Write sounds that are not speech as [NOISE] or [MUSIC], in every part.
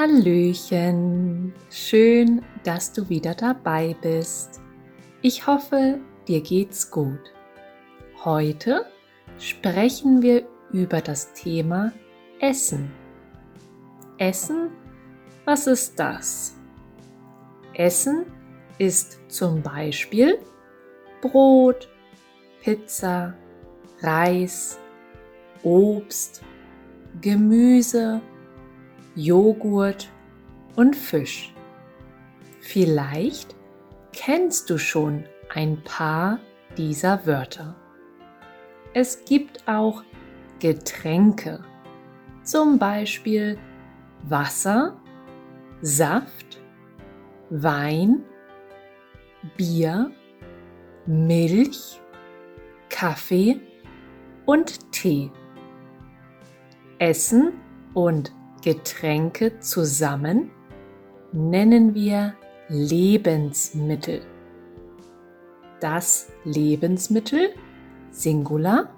Hallöchen, schön, dass du wieder dabei bist. Ich hoffe, dir geht's gut. Heute sprechen wir über das Thema Essen. Essen, was ist das? Essen ist zum Beispiel Brot, Pizza, Reis, Obst, Gemüse, Joghurt und Fisch. Vielleicht kennst du schon ein paar dieser Wörter. Es gibt auch Getränke, zum Beispiel Wasser, Saft, Wein, Bier, Milch, Kaffee und Tee. Essen und Getränke zusammen nennen wir Lebensmittel. Das Lebensmittel Singular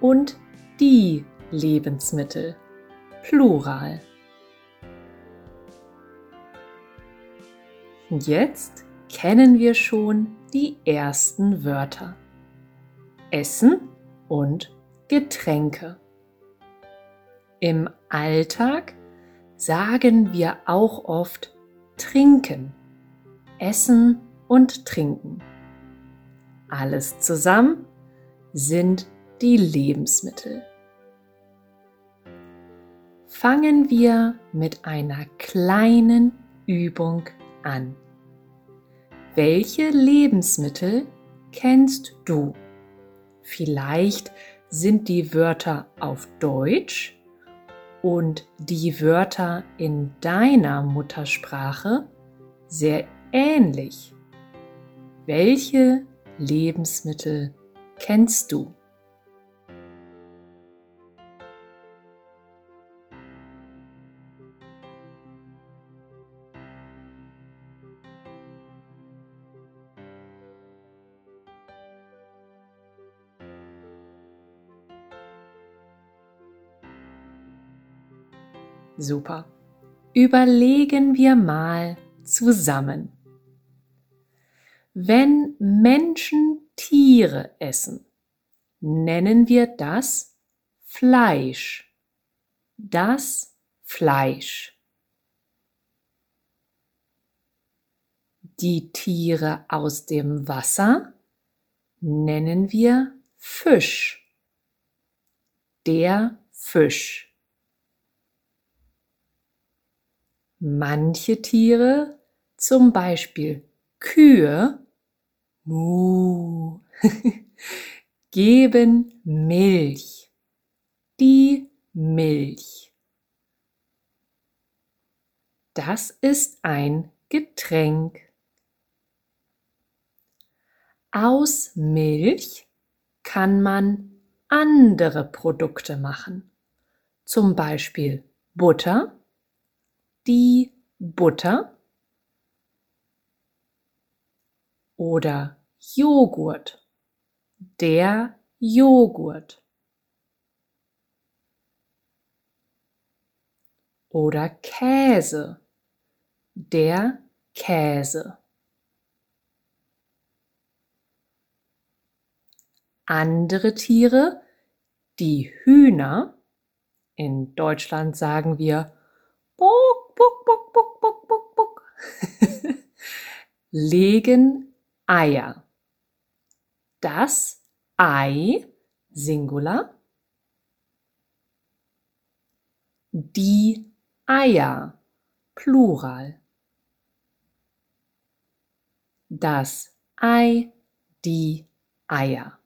und die Lebensmittel Plural. Jetzt kennen wir schon die ersten Wörter. Essen und Getränke. Im Alltag sagen wir auch oft trinken, essen und trinken. Alles zusammen sind die Lebensmittel. Fangen wir mit einer kleinen Übung an. Welche Lebensmittel kennst du? Vielleicht sind die Wörter auf Deutsch und die Wörter in deiner Muttersprache sehr ähnlich. Welche Lebensmittel kennst du? Super. Überlegen wir mal zusammen. Wenn Menschen Tiere essen, nennen wir das Fleisch. Das Fleisch. Die Tiere aus dem Wasser nennen wir Fisch. Der Fisch. Manche Tiere, zum Beispiel Kühe, Mu, [LAUGHS] geben Milch. Die Milch. Das ist ein Getränk. Aus Milch kann man andere Produkte machen, zum Beispiel Butter die Butter oder Joghurt, der Joghurt oder Käse, der Käse. Andere Tiere, die Hühner, in Deutschland sagen wir legen Eier. Das Ei, Singular. Die Eier, Plural. Das Ei, die Eier.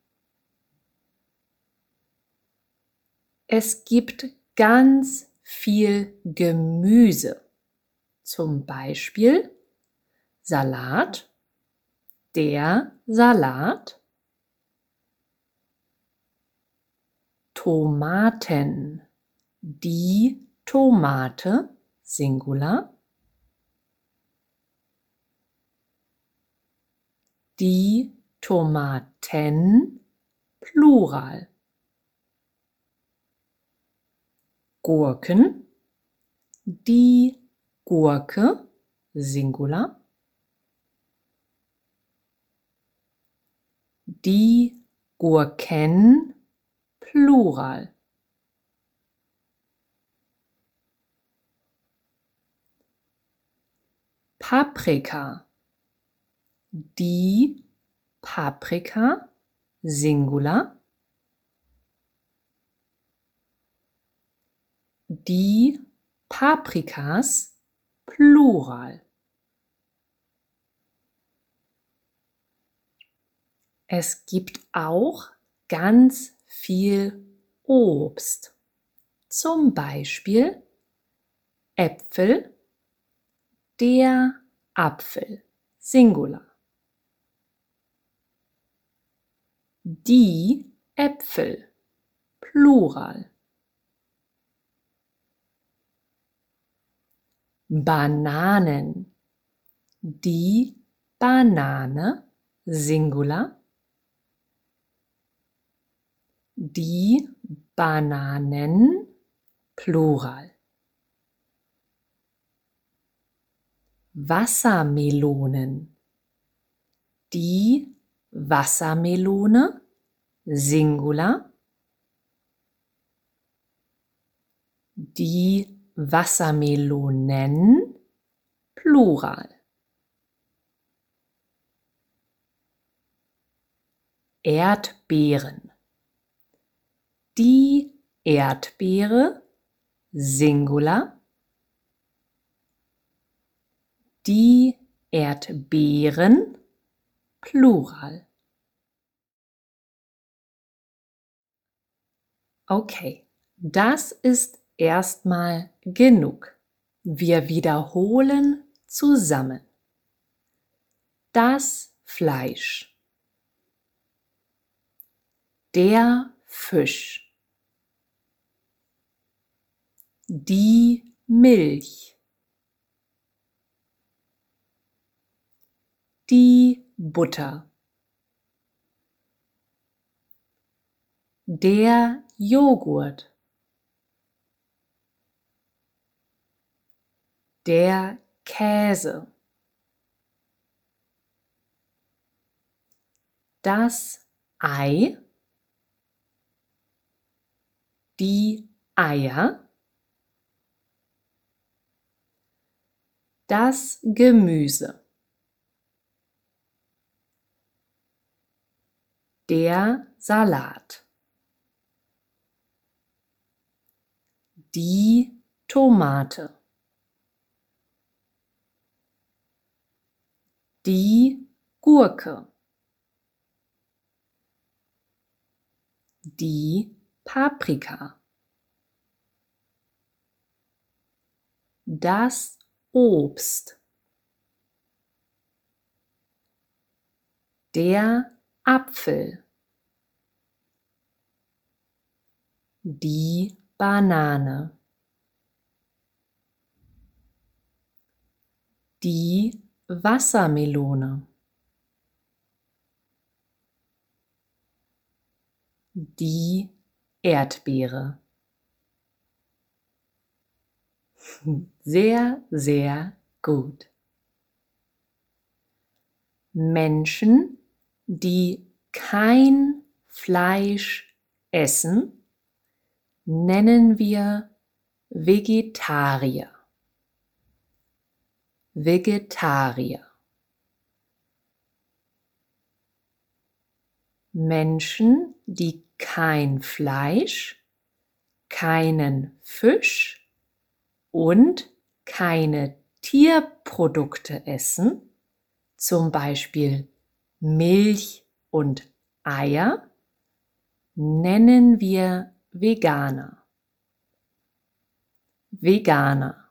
Es gibt ganz viel Gemüse. Zum Beispiel Salat, der Salat, Tomaten, die Tomate, Singular, die Tomaten, Plural. Gurken, die Gurke, Singular, die Gurken, Plural. Paprika, die Paprika, Singular, die Paprikas, Plural. Es gibt auch ganz viel Obst. Zum Beispiel Äpfel, der Apfel, Singular. Die Äpfel, Plural. Bananen, die Banane, Singular. Die Bananen, Plural. Wassermelonen. Die Wassermelone, Singular. Die Wassermelonen, Plural. Erdbeeren. Die Erdbeere, Singular. Die Erdbeeren, Plural. Okay, das ist erstmal genug. Wir wiederholen zusammen. Das Fleisch. Der Fisch. Die Milch. Die Butter. Der Joghurt. der Käse. Das Ei, die Eier, das Gemüse, der Salat, die Tomate. die Gurke, die Paprika, das Obst, der Apfel, die Banane, die Wassermelone. Die Erdbeere. Sehr, sehr gut. Menschen, die kein Fleisch essen, nennen wir Vegetarier. Vegetarier. Menschen, die kein Fleisch, keinen Fisch und keine Tierprodukte essen, zum Beispiel Milch und Eier, nennen wir Veganer. Veganer.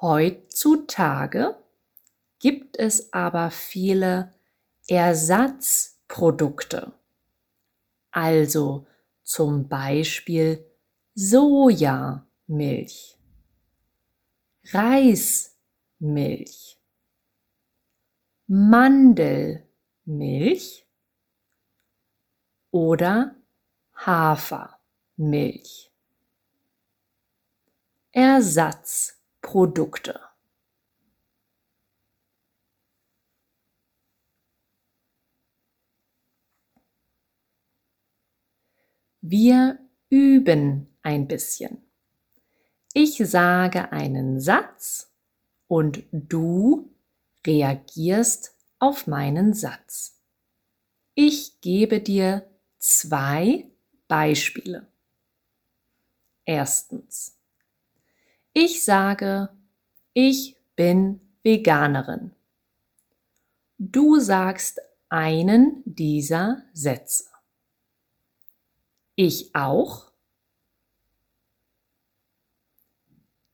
Heutzutage gibt es aber viele Ersatzprodukte, also zum Beispiel Sojamilch, Reismilch, Mandelmilch oder Hafer. Milch. Ersatzprodukte. Wir üben ein bisschen. Ich sage einen Satz und du reagierst auf meinen Satz. Ich gebe dir zwei Beispiele. Erstens. Ich sage, ich bin Veganerin. Du sagst einen dieser Sätze. Ich auch.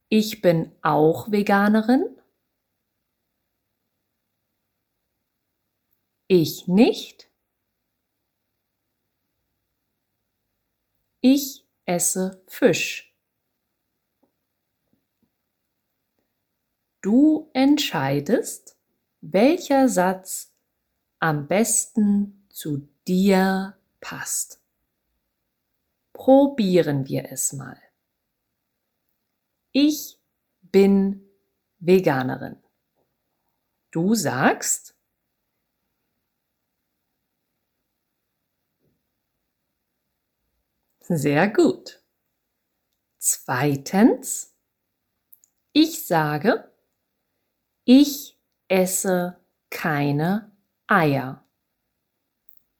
Ich bin auch Veganerin. Ich nicht. Ich esse Fisch. Du entscheidest, welcher Satz am besten zu dir passt. Probieren wir es mal. Ich bin Veganerin. Du sagst, Sehr gut. Zweitens, ich sage, ich esse keine Eier.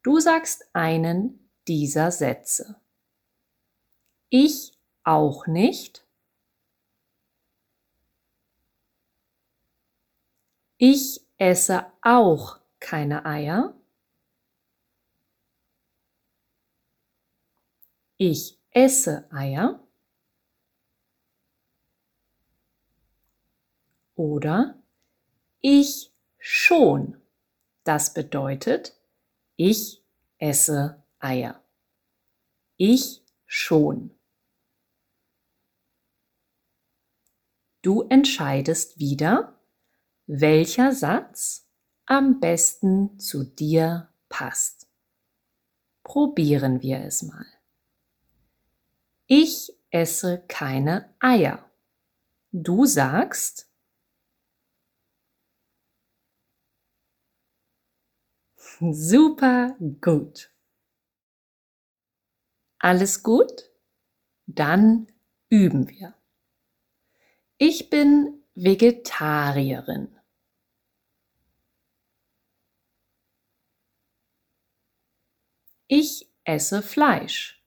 Du sagst einen dieser Sätze. Ich auch nicht. Ich esse auch keine Eier. Ich esse Eier. Oder ich schon. Das bedeutet, ich esse Eier. Ich schon. Du entscheidest wieder, welcher Satz am besten zu dir passt. Probieren wir es mal. Ich esse keine Eier. Du sagst, super gut. Alles gut? Dann üben wir. Ich bin Vegetarierin. Ich esse Fleisch.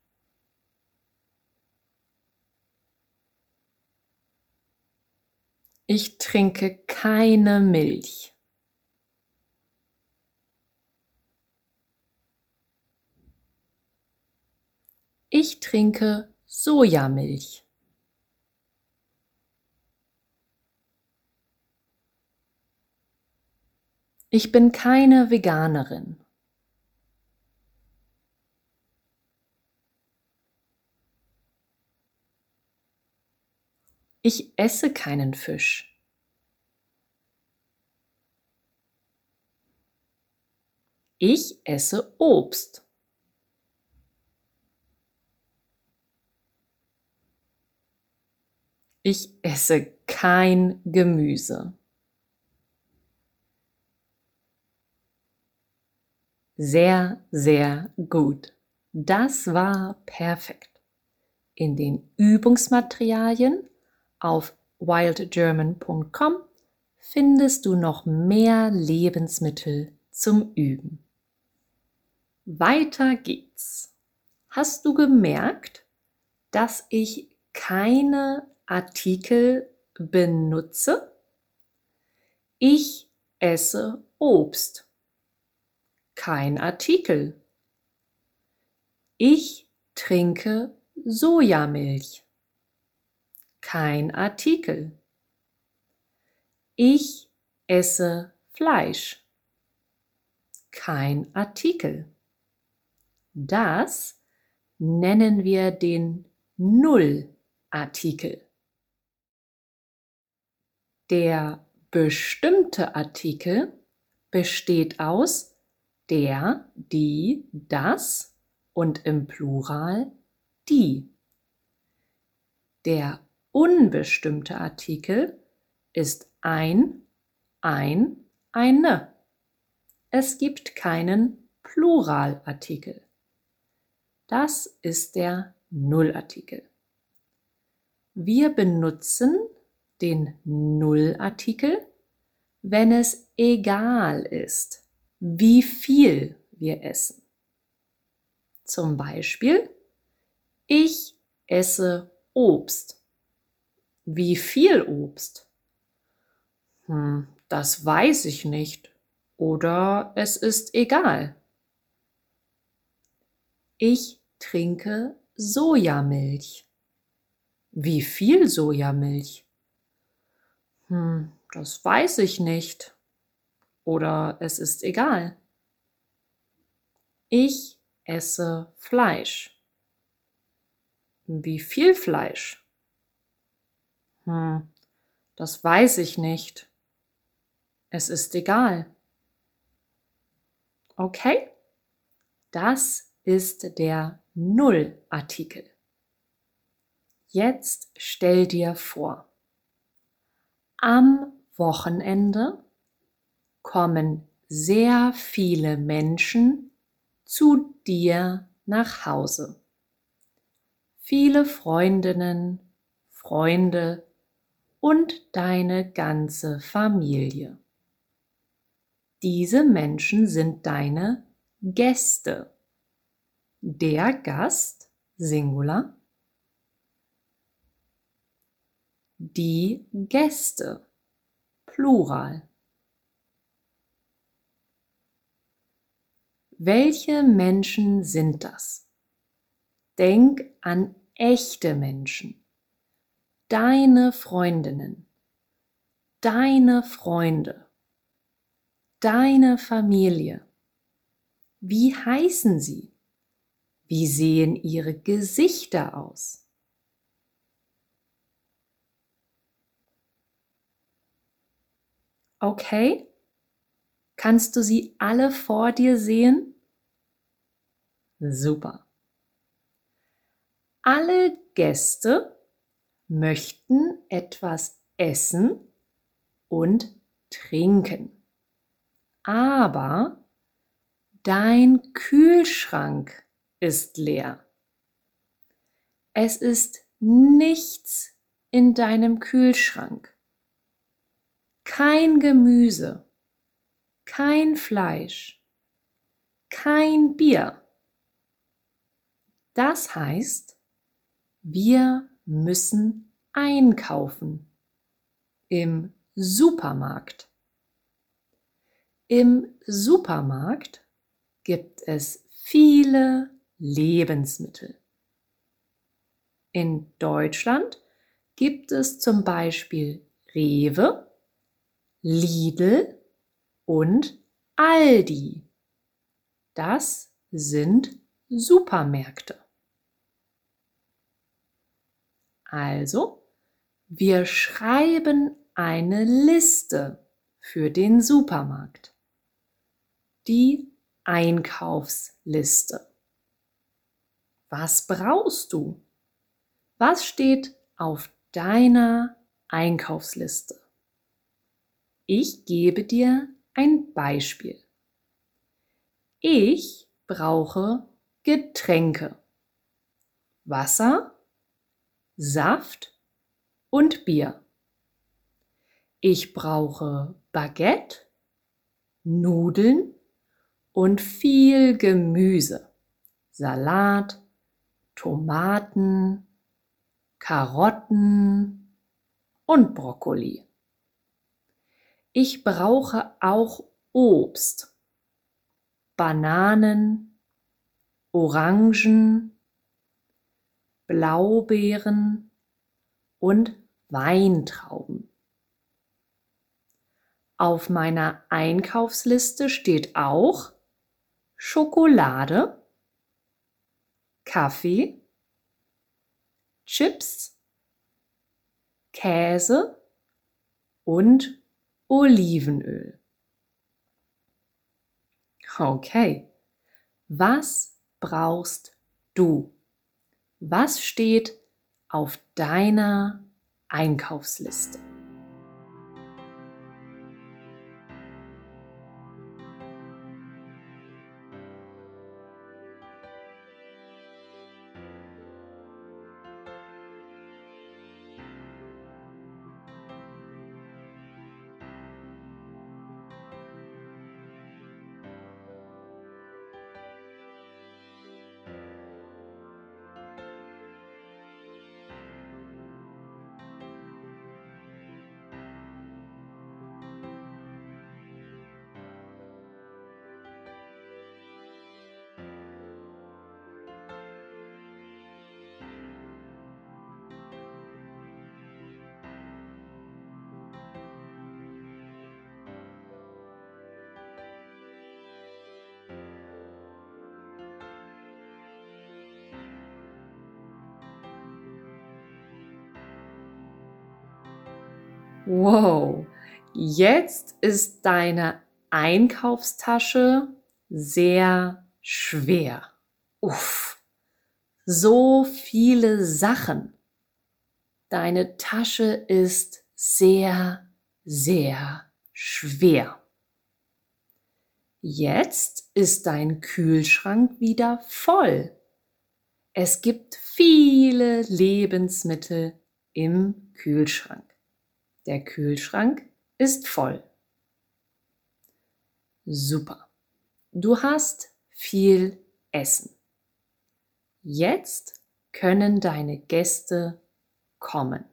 Ich trinke keine Milch. Ich trinke Sojamilch. Ich bin keine Veganerin. Ich esse keinen Fisch. Ich esse Obst. Ich esse kein Gemüse. Sehr, sehr gut. Das war perfekt. In den Übungsmaterialien auf wildgerman.com findest du noch mehr Lebensmittel zum Üben. Weiter geht's. Hast du gemerkt, dass ich keine Artikel benutze? Ich esse Obst. Kein Artikel. Ich trinke Sojamilch kein Artikel. Ich esse Fleisch. Kein Artikel. Das nennen wir den Nullartikel. Der bestimmte Artikel besteht aus der, die, das und im Plural die. Der unbestimmte Artikel ist ein, ein, eine. Es gibt keinen Pluralartikel. Das ist der Nullartikel. Wir benutzen den Nullartikel, wenn es egal ist, wie viel wir essen. Zum Beispiel, ich esse Obst. Wie viel Obst? Hm, das weiß ich nicht. Oder es ist egal. Ich trinke Sojamilch. Wie viel Sojamilch? Hm, das weiß ich nicht. Oder es ist egal. Ich esse Fleisch. Wie viel Fleisch? Hm, das weiß ich nicht. Es ist egal. Okay? Das ist der Nullartikel. Jetzt stell dir vor, am Wochenende kommen sehr viele Menschen zu dir nach Hause. Viele Freundinnen, Freunde und deine ganze Familie. Diese Menschen sind deine Gäste. Der Gast, Singular. Die Gäste, Plural. Welche Menschen sind das? Denk an echte Menschen. Deine Freundinnen. Deine Freunde. Deine Familie. Wie heißen sie? Wie sehen ihre Gesichter aus? Okay? Kannst du sie alle vor dir sehen? Super. Alle Gäste möchten etwas essen und trinken. Aber dein Kühlschrank ist leer. Es ist nichts in deinem Kühlschrank. Kein Gemüse, kein Fleisch, kein Bier. Das heißt, wir müssen einkaufen im Supermarkt. Im Supermarkt gibt es viele Lebensmittel. In Deutschland gibt es zum Beispiel Rewe, Lidl und Aldi. Das sind Supermärkte. Also, wir schreiben eine Liste für den Supermarkt. Die Einkaufsliste. Was brauchst du? Was steht auf deiner Einkaufsliste? Ich gebe dir ein Beispiel. Ich brauche Getränke. Wasser, Saft und Bier. Ich brauche Baguette, Nudeln und viel Gemüse, Salat, Tomaten, Karotten und Brokkoli. Ich brauche auch Obst, Bananen, Orangen, Blaubeeren und Weintrauben. Auf meiner Einkaufsliste steht auch Schokolade, Kaffee, Chips, Käse und Olivenöl. Okay, was brauchst du? Was steht auf deiner Einkaufsliste? Wow, jetzt ist deine Einkaufstasche sehr schwer. Uff, so viele Sachen. Deine Tasche ist sehr, sehr schwer. Jetzt ist dein Kühlschrank wieder voll. Es gibt viele Lebensmittel im Kühlschrank. Der Kühlschrank ist voll. Super. Du hast viel Essen. Jetzt können deine Gäste kommen.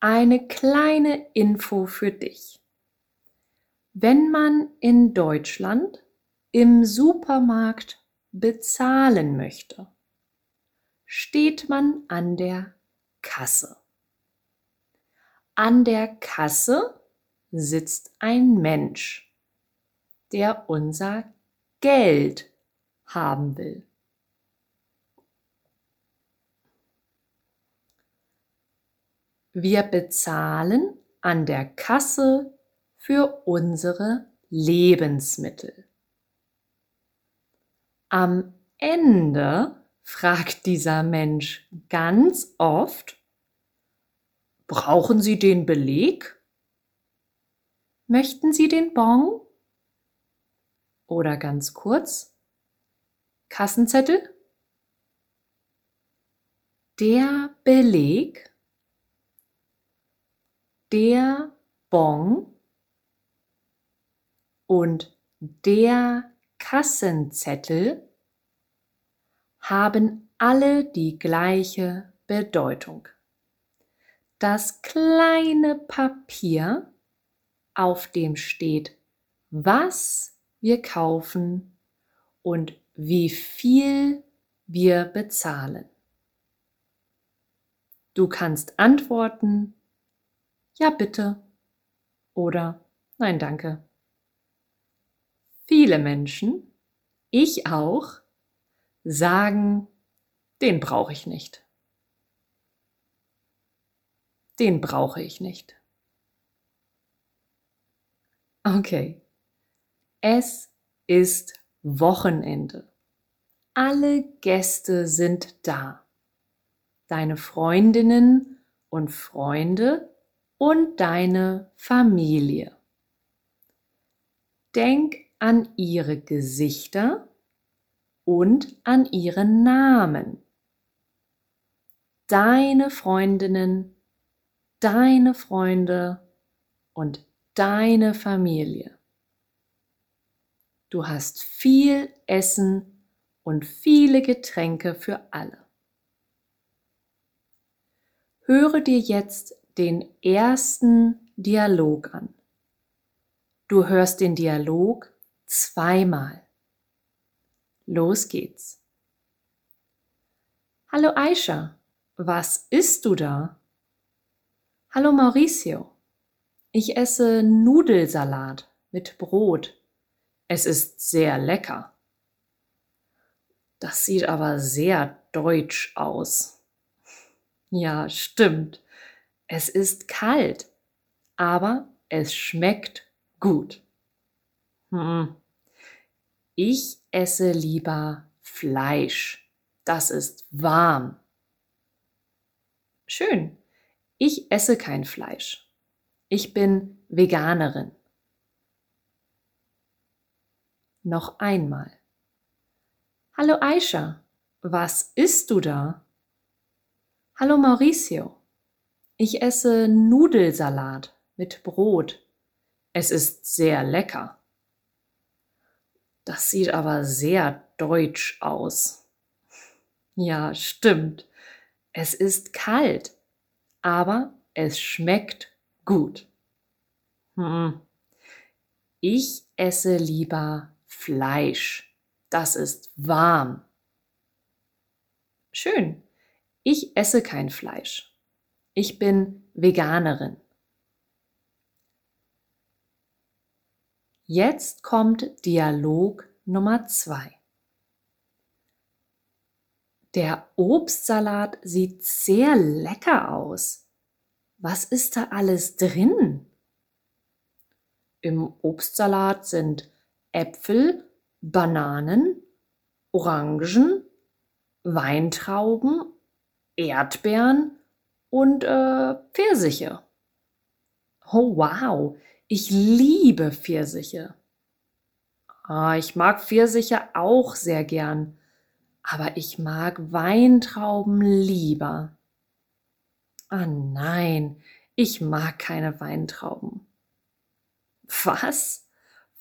Eine kleine Info für dich. Wenn man in Deutschland im Supermarkt bezahlen möchte, steht man an der Kasse. An der Kasse sitzt ein Mensch, der unser Geld haben will. Wir bezahlen an der Kasse für unsere Lebensmittel. Am Ende fragt dieser Mensch ganz oft, brauchen Sie den Beleg? Möchten Sie den Bon? Oder ganz kurz, Kassenzettel? Der Beleg, der Bon und der Kassenzettel haben alle die gleiche Bedeutung. Das kleine Papier, auf dem steht, was wir kaufen und wie viel wir bezahlen. Du kannst antworten, ja bitte oder nein danke. Viele Menschen, ich auch, sagen, den brauche ich nicht. Den brauche ich nicht. Okay. Es ist Wochenende. Alle Gäste sind da. Deine Freundinnen und Freunde und deine Familie. Denk an ihre Gesichter und an ihren Namen. Deine Freundinnen, deine Freunde und deine Familie. Du hast viel Essen und viele Getränke für alle. Höre dir jetzt den ersten Dialog an. Du hörst den Dialog zweimal. Los geht's. Hallo Aisha, was isst du da? Hallo Mauricio, ich esse Nudelsalat mit Brot. Es ist sehr lecker. Das sieht aber sehr deutsch aus. [LAUGHS] Ja, stimmt. Es ist kalt, aber es schmeckt gut. Hm. Ich esse lieber Fleisch. Das ist warm. Schön. Ich esse kein Fleisch. Ich bin Veganerin. Noch einmal. Hallo Aisha, was isst du da? Hallo Mauricio, ich esse Nudelsalat mit Brot. Es ist sehr lecker. Das sieht aber sehr deutsch aus. Ja, stimmt. Es ist kalt, aber es schmeckt gut. Hm. Ich esse lieber Fleisch. Das ist warm. Schön. Ich esse kein Fleisch. Ich bin Veganerin. Jetzt kommt Dialog Nummer zwei. Der Obstsalat sieht sehr lecker aus. Was ist da alles drin? Im Obstsalat sind Äpfel, Bananen, Orangen, Weintrauben, Erdbeeren und äh, Pfirsiche. Oh wow, ich liebe Pfirsiche. Ah, ich mag Pfirsiche auch sehr gern, aber ich mag Weintrauben lieber. Ah nein, ich mag keine Weintrauben. Was?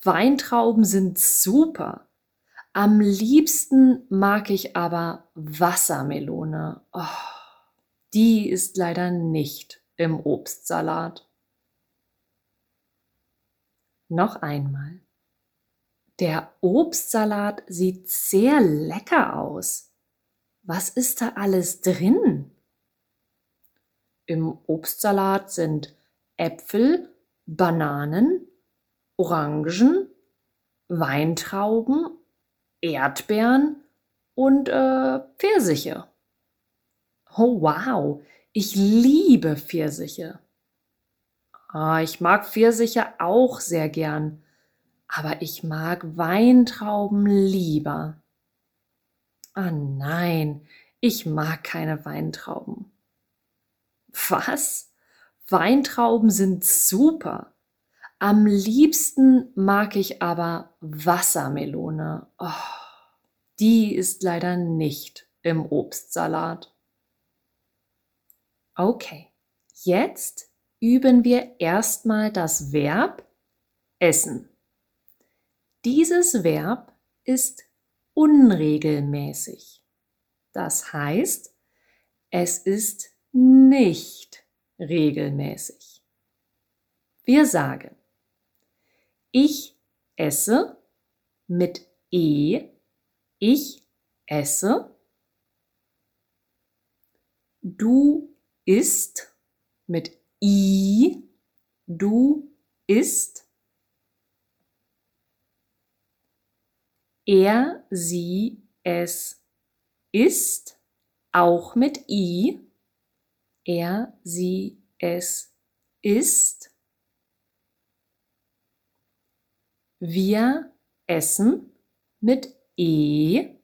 Weintrauben sind super. Am liebsten mag ich aber Wassermelone. Oh, die ist leider nicht im Obstsalat. Noch einmal. Der Obstsalat sieht sehr lecker aus. Was ist da alles drin? Im Obstsalat sind Äpfel, Bananen, Orangen, Weintrauben, Erdbeeren und äh, Pfirsiche. Oh wow, ich liebe Pfirsiche. Ah, ich mag Pfirsiche auch sehr gern, aber ich mag Weintrauben lieber. Ah nein, ich mag keine Weintrauben. Was? Weintrauben sind super. Am liebsten mag ich aber Wassermelone. Oh, die ist leider nicht im Obstsalat. Okay, jetzt üben wir erstmal das Verb essen. Dieses Verb ist unregelmäßig. Das heißt, es ist nicht regelmäßig. Wir sagen, ich esse mit E, ich esse, du isst mit I, du isst. Er, sie, es isst, auch mit I. Er, sie, es isst. Wir essen mit E.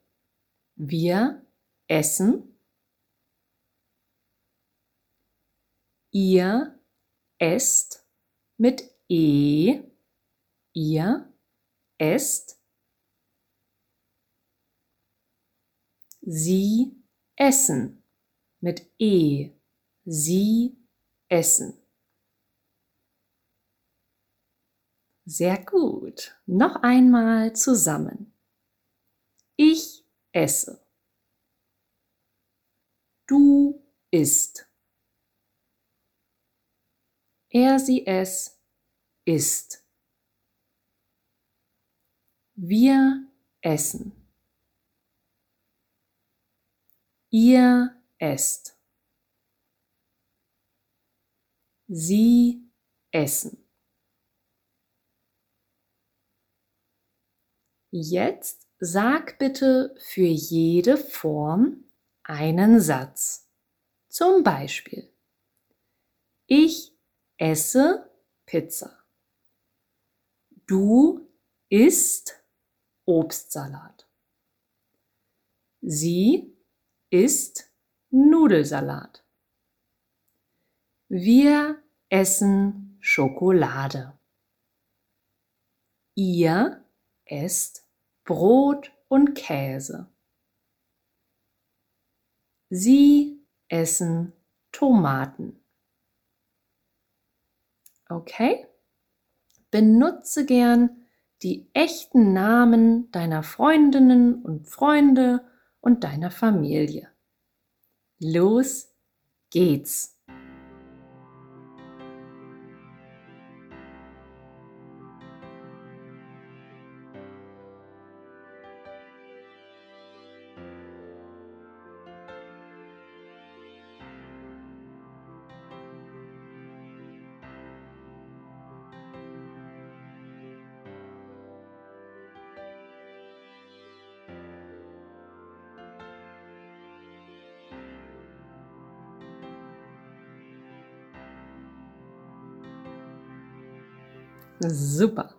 Wir essen. Ihr esst mit E. Ihr esst. Sie essen mit E. Sie essen. Sehr gut. Noch einmal zusammen. Ich esse. Du isst. Er, sie, es isst. Wir essen. Ihr esst. Sie essen. Jetzt sag bitte für jede Form einen Satz. Zum Beispiel, ich esse Pizza. Du isst Obstsalat. Sie isst Nudelsalat. Wir essen Schokolade. Ihr esst Brot und Käse. Sie essen Tomaten. Okay? Benutze gern die echten Namen deiner Freundinnen und Freunde und deiner Familie. Los geht's! Super.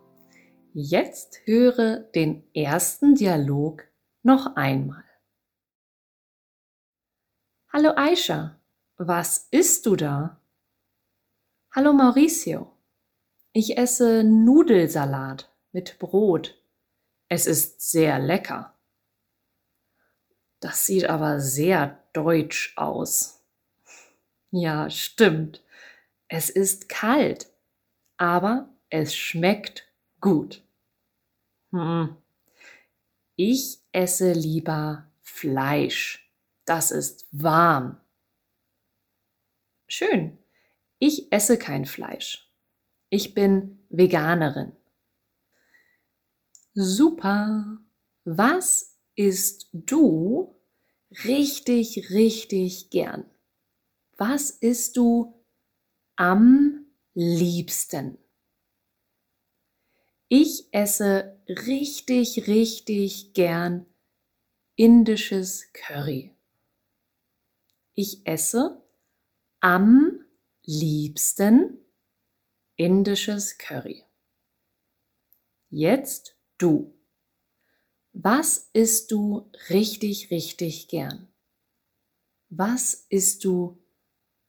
Jetzt höre den ersten Dialog noch einmal. Hallo Aisha, was isst du da? Hallo Mauricio, ich esse Nudelsalat mit Brot. Es ist sehr lecker. Das sieht aber sehr deutsch aus. Ja, stimmt. Es ist kalt, aber es schmeckt gut. Hm. Ich esse lieber Fleisch. Das ist warm. Schön. Ich esse kein Fleisch. Ich bin Veganerin. Super. Was isst du richtig, richtig gern? Was isst du am liebsten? Ich esse richtig, richtig gern indisches Curry. Ich esse am liebsten indisches Curry. Jetzt du. Was isst du richtig, richtig gern? Was isst du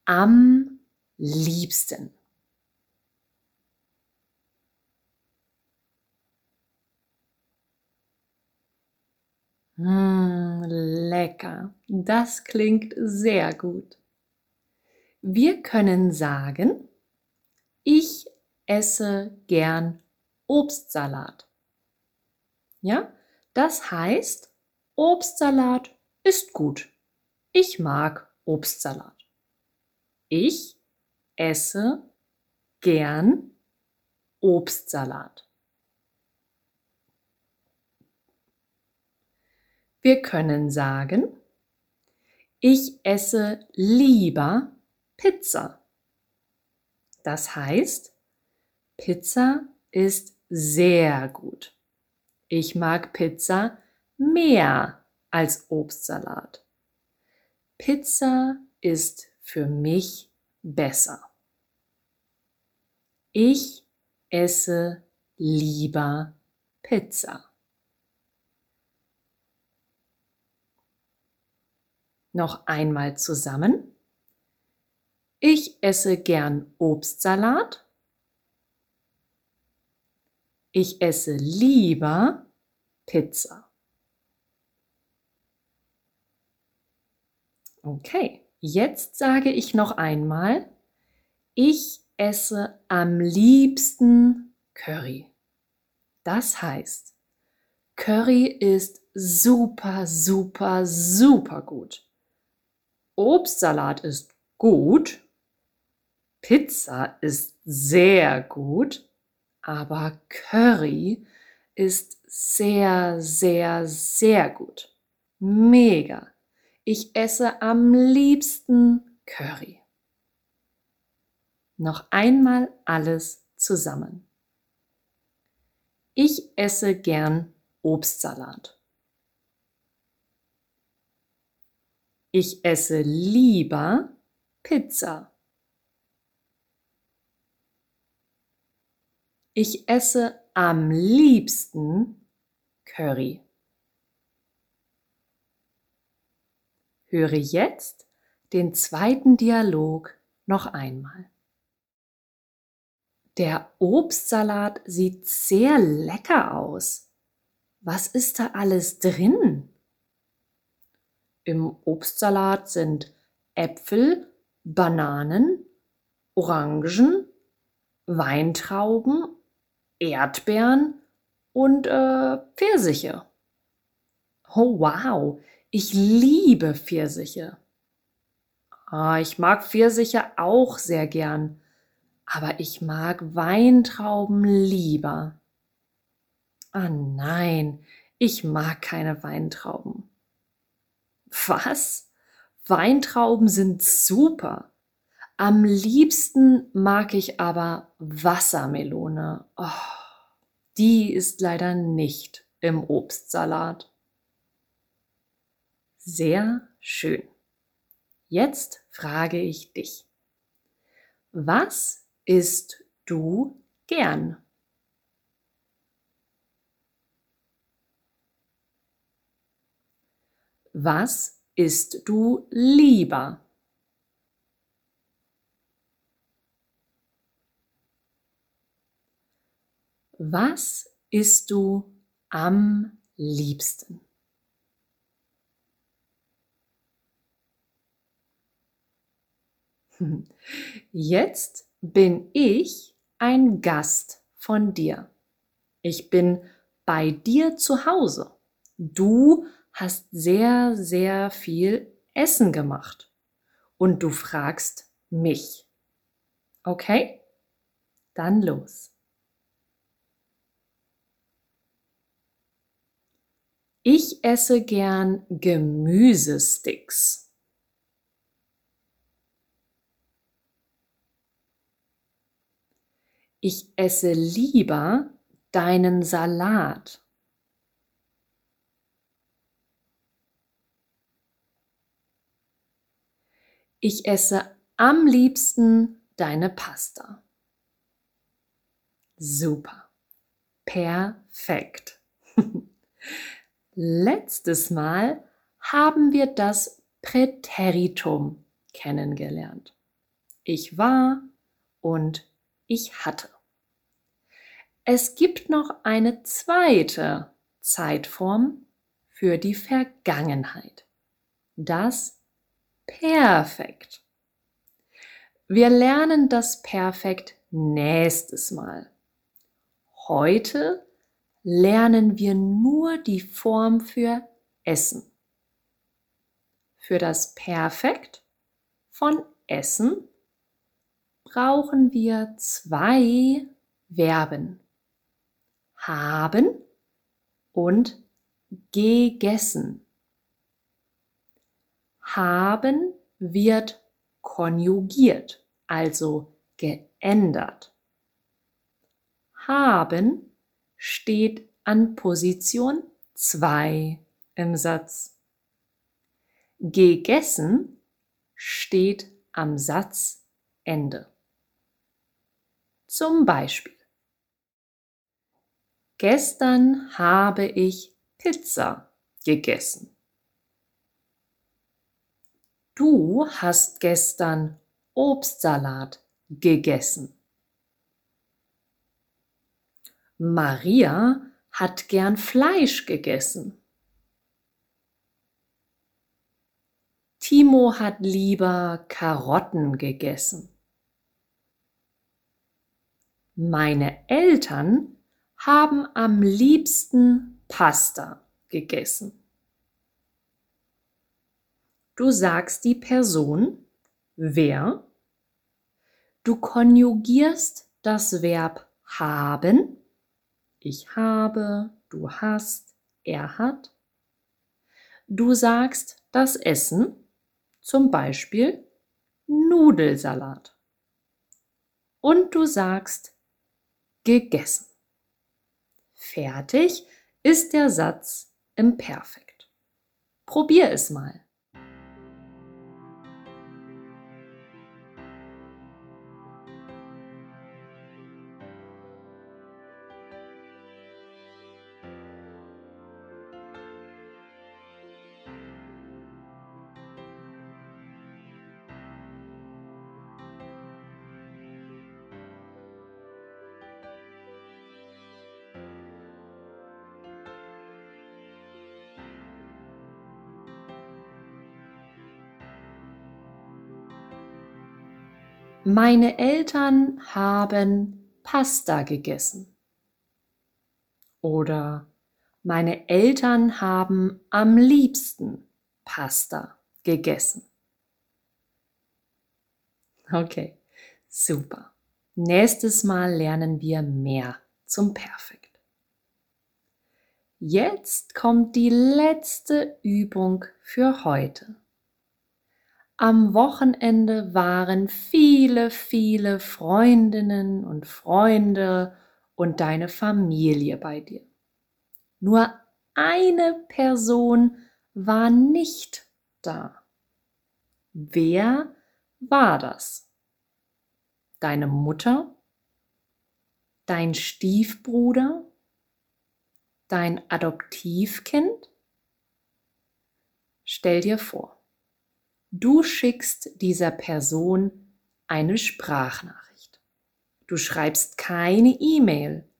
am liebsten? Mmh, lecker. Das klingt sehr gut. Wir können sagen, ich esse gern Obstsalat. Ja, das heißt, Obstsalat ist gut. Ich mag Obstsalat. Ich esse gern Obstsalat. Wir können sagen, ich esse lieber Pizza. Das heißt, Pizza ist sehr gut. Ich mag Pizza mehr als Obstsalat. Pizza ist für mich besser. Ich esse lieber Pizza. Noch einmal zusammen. Ich esse gern Obstsalat. Ich esse lieber Pizza. Okay, jetzt sage ich noch einmal, ich esse am liebsten Curry. Das heißt, Curry ist super, super, super gut. Obstsalat ist gut, Pizza ist sehr gut, aber Curry ist sehr, sehr, sehr gut. Mega. Ich esse am liebsten Curry. Noch einmal alles zusammen. Ich esse gern Obstsalat. Ich esse lieber Pizza. Ich esse am liebsten Curry. Höre jetzt den zweiten Dialog noch einmal. Der Obstsalat sieht sehr lecker aus. Was ist da alles drin? Im Obstsalat sind Äpfel, Bananen, Orangen, Weintrauben, Erdbeeren und äh, Pfirsiche. Oh wow, ich liebe Pfirsiche. Ah, ich mag Pfirsiche auch sehr gern, aber ich mag Weintrauben lieber. Ah nein, ich mag keine Weintrauben. Was? Weintrauben sind super. Am liebsten mag ich aber Wassermelone. Oh, die ist leider nicht im Obstsalat. Sehr schön. Jetzt frage ich dich. Was isst du gern? Was isst du lieber? Was isst du am liebsten? [LAUGHS] Jetzt bin ich ein Gast von dir. Ich bin bei dir zu Hause. Du hast sehr, sehr viel Essen gemacht und du fragst mich. Okay? Dann los. Ich esse gern Gemüsesticks. Ich esse lieber deinen Salat. Ich esse am liebsten deine Pasta. Super. Perfekt. [LAUGHS] Letztes Mal haben wir das Präteritum kennengelernt. Ich war und ich hatte. Es gibt noch eine zweite Zeitform für die Vergangenheit. Das Perfekt. Wir lernen das Perfekt nächstes Mal. Heute lernen wir nur die Form für Essen. Für das Perfekt von Essen brauchen wir zwei Verben haben und gegessen. Haben wird konjugiert, also geändert. Haben steht an Position 2 im Satz. Gegessen steht am Satzende. Zum Beispiel Gestern habe ich Pizza gegessen. Du hast gestern Obstsalat gegessen. Maria hat gern Fleisch gegessen. Timo hat lieber Karotten gegessen. Meine Eltern haben am liebsten Pasta gegessen. Du sagst die Person, wer. Du konjugierst das Verb haben. Ich habe, du hast, er hat. Du sagst das Essen, zum Beispiel Nudelsalat. Und du sagst gegessen. Fertig ist der Satz im Perfekt. Probier es mal. Meine Eltern haben Pasta gegessen. Oder meine Eltern haben am liebsten Pasta gegessen. Okay, super. Nächstes Mal lernen wir mehr zum Perfekt. Jetzt kommt die letzte Übung für heute. Am Wochenende waren viele, viele Freundinnen und Freunde und deine Familie bei dir. Nur eine Person war nicht da. Wer war das? Deine Mutter? Dein Stiefbruder? Dein Adoptivkind? Stell dir vor, Du schickst dieser Person eine Sprachnachricht. Du schreibst keine E-Mail.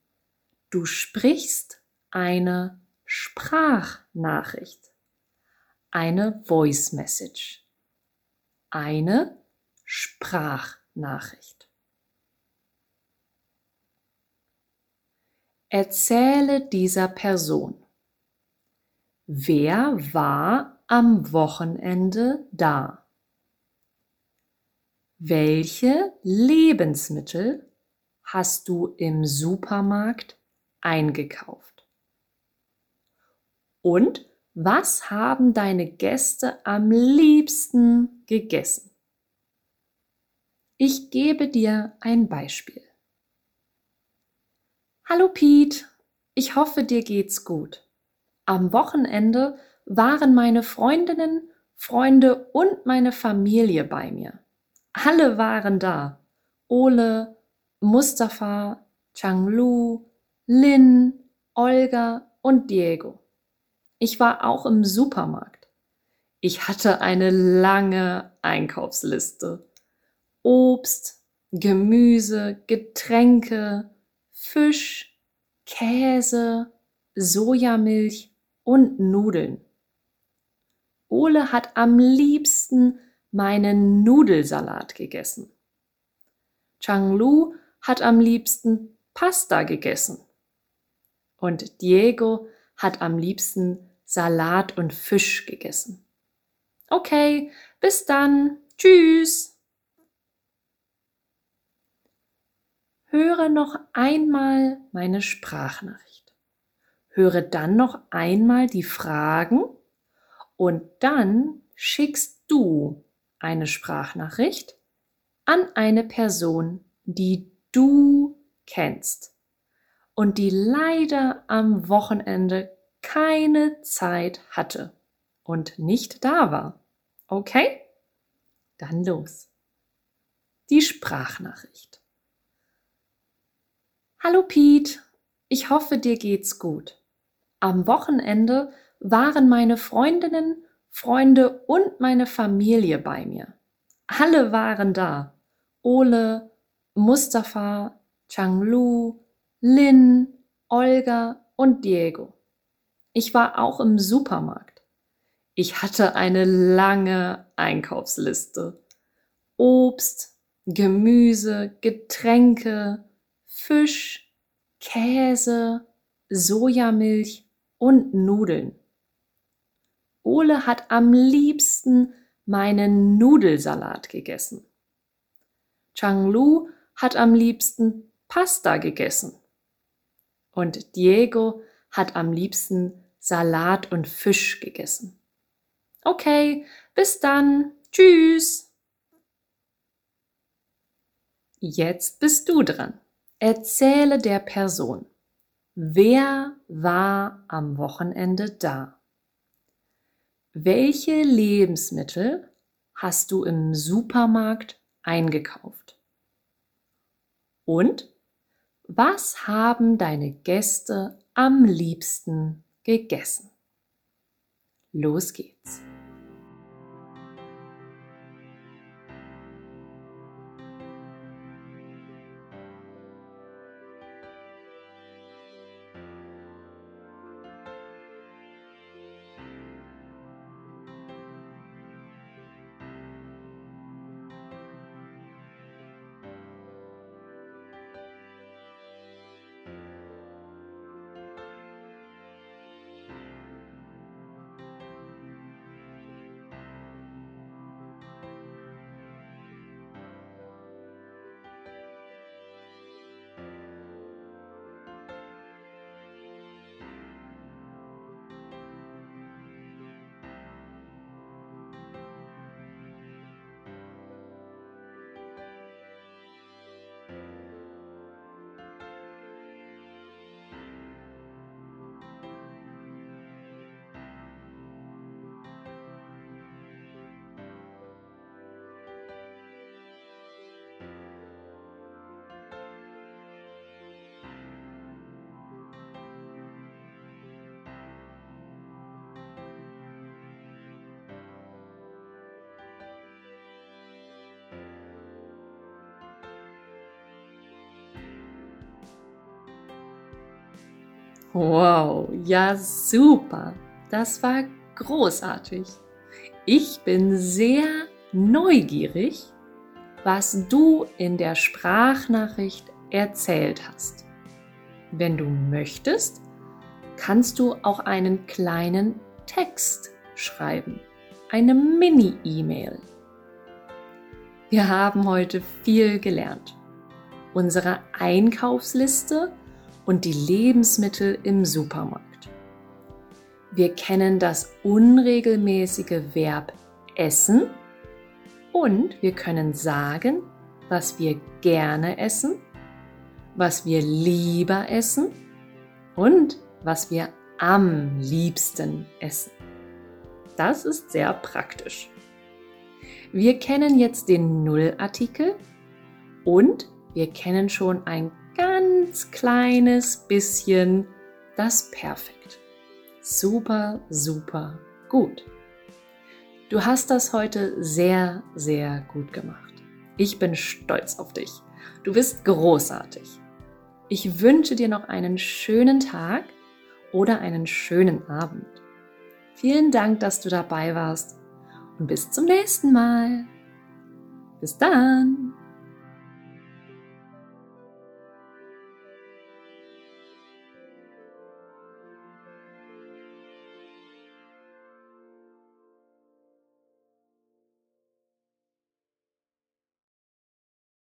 Du sprichst eine Sprachnachricht. Eine Voice Message. Eine Sprachnachricht. Erzähle dieser Person. Wer war am Wochenende da? Welche Lebensmittel hast du im Supermarkt eingekauft? Und was haben deine Gäste am liebsten gegessen? Ich gebe dir ein Beispiel. Hallo Piet, ich hoffe dir geht's gut. Am Wochenende waren meine Freundinnen, Freunde und meine Familie bei mir. Alle waren da. Ole, Mustafa, Changlu, Lin, Olga und Diego. Ich war auch im Supermarkt. Ich hatte eine lange Einkaufsliste. Obst, Gemüse, Getränke, Fisch, Käse, Sojamilch und Nudeln. Ole hat am liebsten meinen Nudelsalat gegessen. Chang Lu hat am liebsten Pasta gegessen. Und Diego hat am liebsten Salat und Fisch gegessen. Okay, bis dann. Tschüss. Höre noch einmal meine Sprachnachricht. Höre dann noch einmal die Fragen und dann schickst du eine Sprachnachricht an eine Person, die du kennst und die leider am Wochenende keine Zeit hatte und nicht da war. Okay? Dann los. Die Sprachnachricht. Hallo Piet, ich hoffe dir geht's gut. Am Wochenende waren meine Freundinnen, Freunde und meine Familie bei mir. Alle waren da. Ole, Mustafa, Changlu, Lin, Olga und Diego. Ich war auch im Supermarkt. Ich hatte eine lange Einkaufsliste. Obst, Gemüse, Getränke, Fisch, Käse, Sojamilch und Nudeln. Ole hat am liebsten meinen Nudelsalat gegessen. Chang Lu hat am liebsten Pasta gegessen. Und Diego hat am liebsten Salat und Fisch gegessen. Okay, bis dann. Tschüss. Jetzt bist du dran. Erzähle der Person. Wer war am Wochenende da? Welche Lebensmittel hast du im Supermarkt eingekauft? Und was haben deine Gäste am liebsten gegessen? Los geht's. Wow, ja super. Das war großartig. Ich bin sehr neugierig, was du in der Sprachnachricht erzählt hast. Wenn du möchtest, kannst du auch einen kleinen Text schreiben, eine Mini-E-Mail. Wir haben heute viel gelernt. Unsere Einkaufsliste und die Lebensmittel im Supermarkt. Wir kennen das unregelmäßige Verb essen und wir können sagen, was wir gerne essen, was wir lieber essen und was wir am liebsten essen. Das ist sehr praktisch. Wir kennen jetzt den Nullartikel und wir kennen schon ein ganz kleines bisschen das Perfekt. Super, super gut. Du hast das heute sehr, sehr gut gemacht. Ich bin stolz auf dich. Du bist großartig. Ich wünsche dir noch einen schönen Tag oder einen schönen Abend. Vielen Dank, dass du dabei warst und bis zum nächsten Mal. Bis dann.